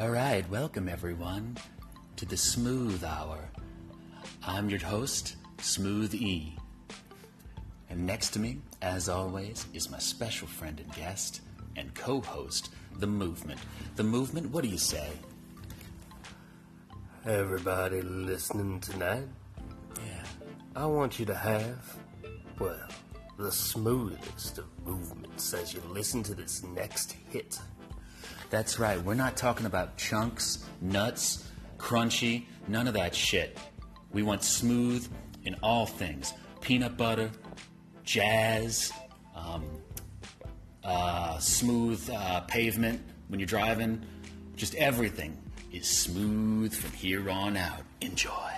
All right, welcome everyone to the Smooth Hour. I'm your host, Smooth E. And next to me, as always, is my special friend and guest and co host, The Movement. The Movement, what do you say? Everybody listening tonight, Yeah. I want you to have, well, the smoothest of movements as you listen to this next hit. That's right, we're not talking about chunks, nuts, crunchy, none of that shit. We want smooth in all things peanut butter, jazz, um, uh, smooth uh, pavement when you're driving. Just everything is smooth from here on out. Enjoy.